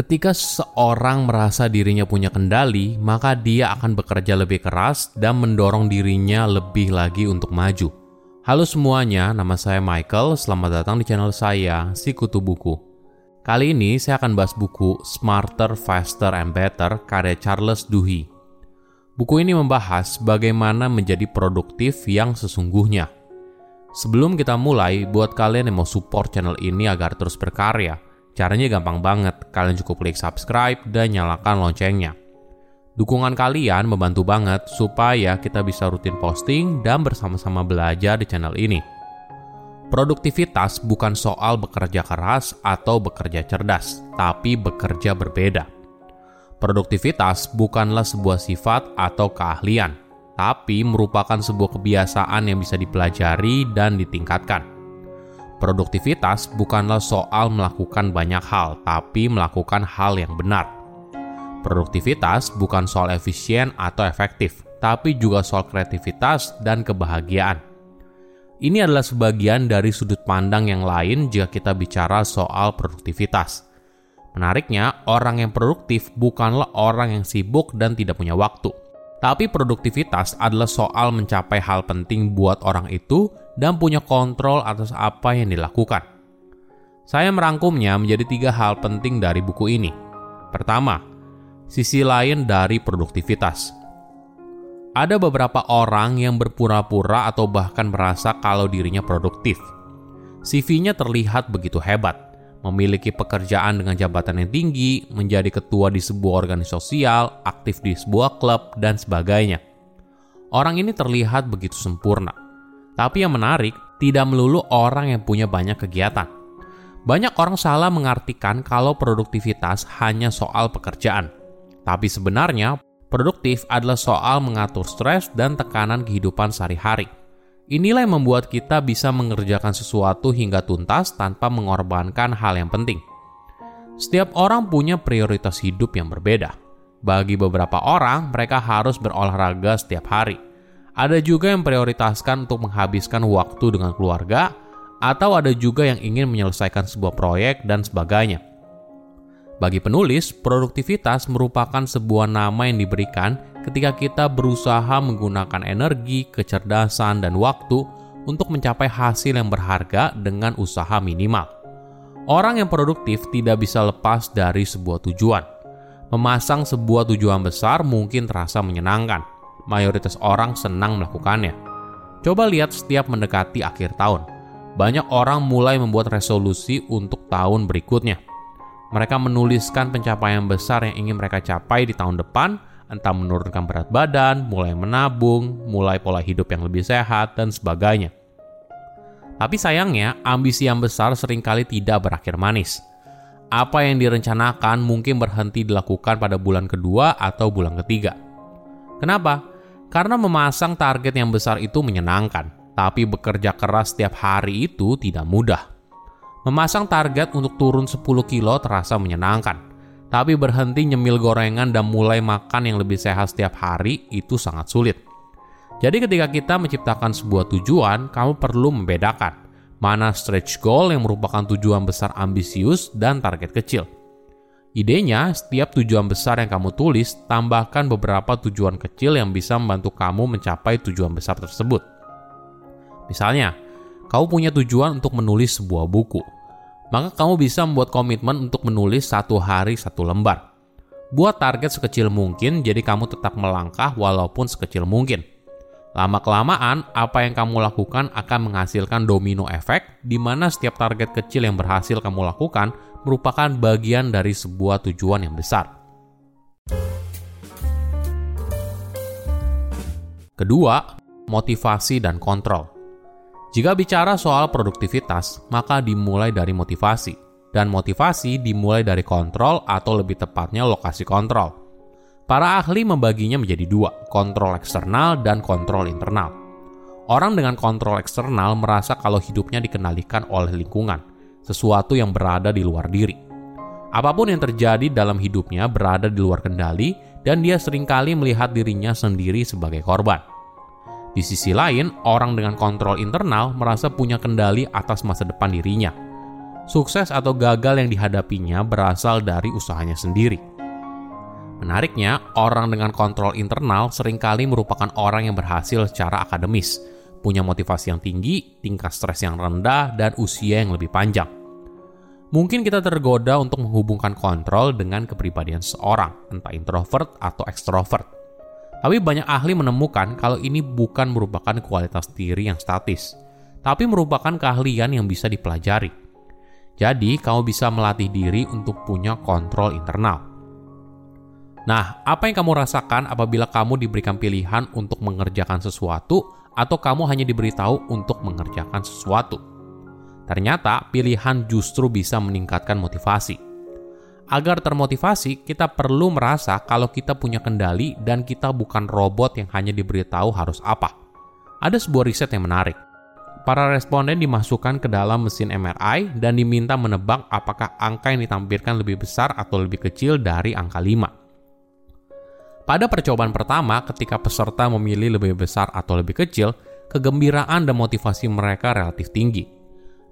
Ketika seorang merasa dirinya punya kendali, maka dia akan bekerja lebih keras dan mendorong dirinya lebih lagi untuk maju. Halo semuanya, nama saya Michael. Selamat datang di channel saya, Si Kutu Buku. Kali ini saya akan bahas buku Smarter, Faster, and Better karya Charles Duhigg. Buku ini membahas bagaimana menjadi produktif yang sesungguhnya. Sebelum kita mulai, buat kalian yang mau support channel ini agar terus berkarya, Caranya gampang banget, kalian cukup klik subscribe dan nyalakan loncengnya. Dukungan kalian membantu banget supaya kita bisa rutin posting dan bersama-sama belajar di channel ini. Produktivitas bukan soal bekerja keras atau bekerja cerdas, tapi bekerja berbeda. Produktivitas bukanlah sebuah sifat atau keahlian, tapi merupakan sebuah kebiasaan yang bisa dipelajari dan ditingkatkan. Produktivitas bukanlah soal melakukan banyak hal, tapi melakukan hal yang benar. Produktivitas bukan soal efisien atau efektif, tapi juga soal kreativitas dan kebahagiaan. Ini adalah sebagian dari sudut pandang yang lain jika kita bicara soal produktivitas. Menariknya, orang yang produktif bukanlah orang yang sibuk dan tidak punya waktu tapi produktivitas adalah soal mencapai hal penting buat orang itu dan punya kontrol atas apa yang dilakukan. Saya merangkumnya menjadi tiga hal penting dari buku ini. Pertama, sisi lain dari produktivitas. Ada beberapa orang yang berpura-pura atau bahkan merasa kalau dirinya produktif. CV-nya terlihat begitu hebat, memiliki pekerjaan dengan jabatan yang tinggi, menjadi ketua di sebuah organisasi sosial, aktif di sebuah klub, dan sebagainya. Orang ini terlihat begitu sempurna. Tapi yang menarik, tidak melulu orang yang punya banyak kegiatan. Banyak orang salah mengartikan kalau produktivitas hanya soal pekerjaan. Tapi sebenarnya, produktif adalah soal mengatur stres dan tekanan kehidupan sehari-hari Inilah yang membuat kita bisa mengerjakan sesuatu hingga tuntas tanpa mengorbankan hal yang penting. Setiap orang punya prioritas hidup yang berbeda. Bagi beberapa orang, mereka harus berolahraga setiap hari. Ada juga yang prioritaskan untuk menghabiskan waktu dengan keluarga, atau ada juga yang ingin menyelesaikan sebuah proyek dan sebagainya. Bagi penulis, produktivitas merupakan sebuah nama yang diberikan ketika kita berusaha menggunakan energi, kecerdasan, dan waktu untuk mencapai hasil yang berharga dengan usaha minimal. Orang yang produktif tidak bisa lepas dari sebuah tujuan. Memasang sebuah tujuan besar mungkin terasa menyenangkan. Mayoritas orang senang melakukannya. Coba lihat setiap mendekati akhir tahun. Banyak orang mulai membuat resolusi untuk tahun berikutnya mereka menuliskan pencapaian besar yang ingin mereka capai di tahun depan, entah menurunkan berat badan, mulai menabung, mulai pola hidup yang lebih sehat, dan sebagainya. Tapi sayangnya, ambisi yang besar sering kali tidak berakhir manis. Apa yang direncanakan mungkin berhenti dilakukan pada bulan kedua atau bulan ketiga. Kenapa? Karena memasang target yang besar itu menyenangkan, tapi bekerja keras setiap hari itu tidak mudah. Memasang target untuk turun 10 kilo terasa menyenangkan, tapi berhenti nyemil gorengan dan mulai makan yang lebih sehat setiap hari itu sangat sulit. Jadi ketika kita menciptakan sebuah tujuan, kamu perlu membedakan mana stretch goal yang merupakan tujuan besar ambisius dan target kecil. Idenya, setiap tujuan besar yang kamu tulis, tambahkan beberapa tujuan kecil yang bisa membantu kamu mencapai tujuan besar tersebut. Misalnya, kamu punya tujuan untuk menulis sebuah buku, maka kamu bisa membuat komitmen untuk menulis satu hari satu lembar. Buat target sekecil mungkin, jadi kamu tetap melangkah walaupun sekecil mungkin. Lama-kelamaan, apa yang kamu lakukan akan menghasilkan domino efek, di mana setiap target kecil yang berhasil kamu lakukan merupakan bagian dari sebuah tujuan yang besar. Kedua, motivasi dan kontrol. Jika bicara soal produktivitas, maka dimulai dari motivasi, dan motivasi dimulai dari kontrol atau lebih tepatnya lokasi kontrol. Para ahli membaginya menjadi dua, kontrol eksternal dan kontrol internal. Orang dengan kontrol eksternal merasa kalau hidupnya dikendalikan oleh lingkungan, sesuatu yang berada di luar diri. Apa pun yang terjadi dalam hidupnya berada di luar kendali, dan dia sering kali melihat dirinya sendiri sebagai korban. Di sisi lain, orang dengan kontrol internal merasa punya kendali atas masa depan dirinya. sukses atau gagal yang dihadapinya berasal dari usahanya sendiri. Menariknya, orang dengan kontrol internal sering kali merupakan orang yang berhasil secara akademis, punya motivasi yang tinggi, tingkat stres yang rendah, dan usia yang lebih panjang. Mungkin kita tergoda untuk menghubungkan kontrol dengan kepribadian seorang, entah introvert atau extrovert. Tapi banyak ahli menemukan kalau ini bukan merupakan kualitas diri yang statis, tapi merupakan keahlian yang bisa dipelajari. Jadi, kamu bisa melatih diri untuk punya kontrol internal. Nah, apa yang kamu rasakan apabila kamu diberikan pilihan untuk mengerjakan sesuatu atau kamu hanya diberitahu untuk mengerjakan sesuatu? Ternyata pilihan justru bisa meningkatkan motivasi. Agar termotivasi, kita perlu merasa kalau kita punya kendali dan kita bukan robot yang hanya diberitahu harus apa. Ada sebuah riset yang menarik. Para responden dimasukkan ke dalam mesin MRI dan diminta menebak apakah angka yang ditampilkan lebih besar atau lebih kecil dari angka 5. Pada percobaan pertama, ketika peserta memilih lebih besar atau lebih kecil, kegembiraan dan motivasi mereka relatif tinggi.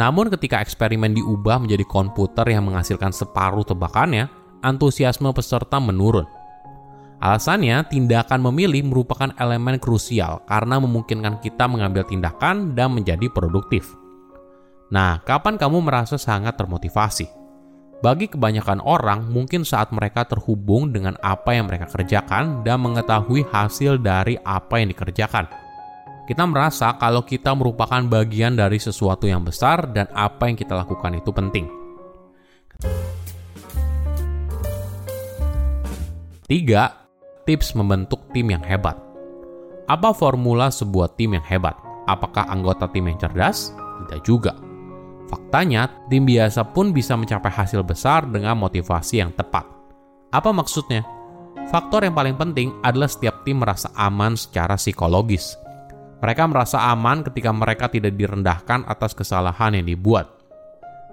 Namun ketika eksperimen diubah menjadi komputer yang menghasilkan separuh tebakannya, antusiasme peserta menurun. Alasannya, tindakan memilih merupakan elemen krusial karena memungkinkan kita mengambil tindakan dan menjadi produktif. Nah, kapan kamu merasa sangat termotivasi? Bagi kebanyakan orang, mungkin saat mereka terhubung dengan apa yang mereka kerjakan dan mengetahui hasil dari apa yang dikerjakan kita merasa kalau kita merupakan bagian dari sesuatu yang besar dan apa yang kita lakukan itu penting. Tiga, tips membentuk tim yang hebat. Apa formula sebuah tim yang hebat? Apakah anggota tim yang cerdas? Tidak juga. Faktanya, tim biasa pun bisa mencapai hasil besar dengan motivasi yang tepat. Apa maksudnya? Faktor yang paling penting adalah setiap tim merasa aman secara psikologis mereka merasa aman ketika mereka tidak direndahkan atas kesalahan yang dibuat.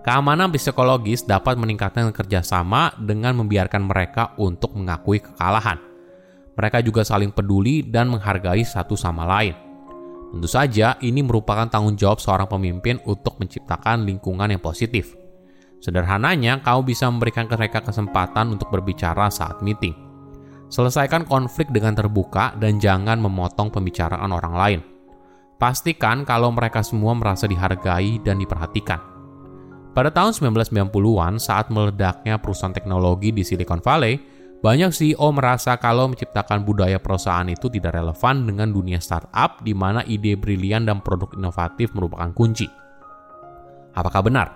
Keamanan psikologis dapat meningkatkan kerjasama dengan membiarkan mereka untuk mengakui kekalahan. Mereka juga saling peduli dan menghargai satu sama lain. Tentu saja, ini merupakan tanggung jawab seorang pemimpin untuk menciptakan lingkungan yang positif. Sederhananya, kau bisa memberikan mereka kesempatan untuk berbicara saat meeting. Selesaikan konflik dengan terbuka dan jangan memotong pembicaraan orang lain. Pastikan kalau mereka semua merasa dihargai dan diperhatikan. Pada tahun 1990-an, saat meledaknya perusahaan teknologi di Silicon Valley, banyak CEO merasa kalau menciptakan budaya perusahaan itu tidak relevan dengan dunia startup di mana ide brilian dan produk inovatif merupakan kunci. Apakah benar?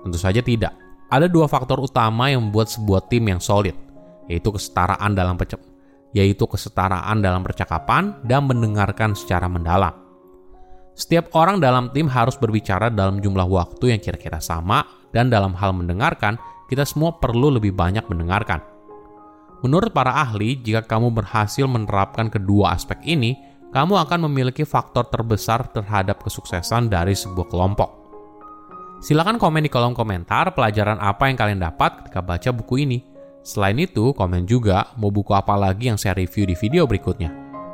Tentu saja tidak. Ada dua faktor utama yang membuat sebuah tim yang solid, yaitu kesetaraan dalam yaitu kesetaraan dalam percakapan dan mendengarkan secara mendalam. Setiap orang dalam tim harus berbicara dalam jumlah waktu yang kira-kira sama, dan dalam hal mendengarkan, kita semua perlu lebih banyak mendengarkan. Menurut para ahli, jika kamu berhasil menerapkan kedua aspek ini, kamu akan memiliki faktor terbesar terhadap kesuksesan dari sebuah kelompok. Silakan komen di kolom komentar pelajaran apa yang kalian dapat ketika baca buku ini. Selain itu, komen juga mau buku apa lagi yang saya review di video berikutnya.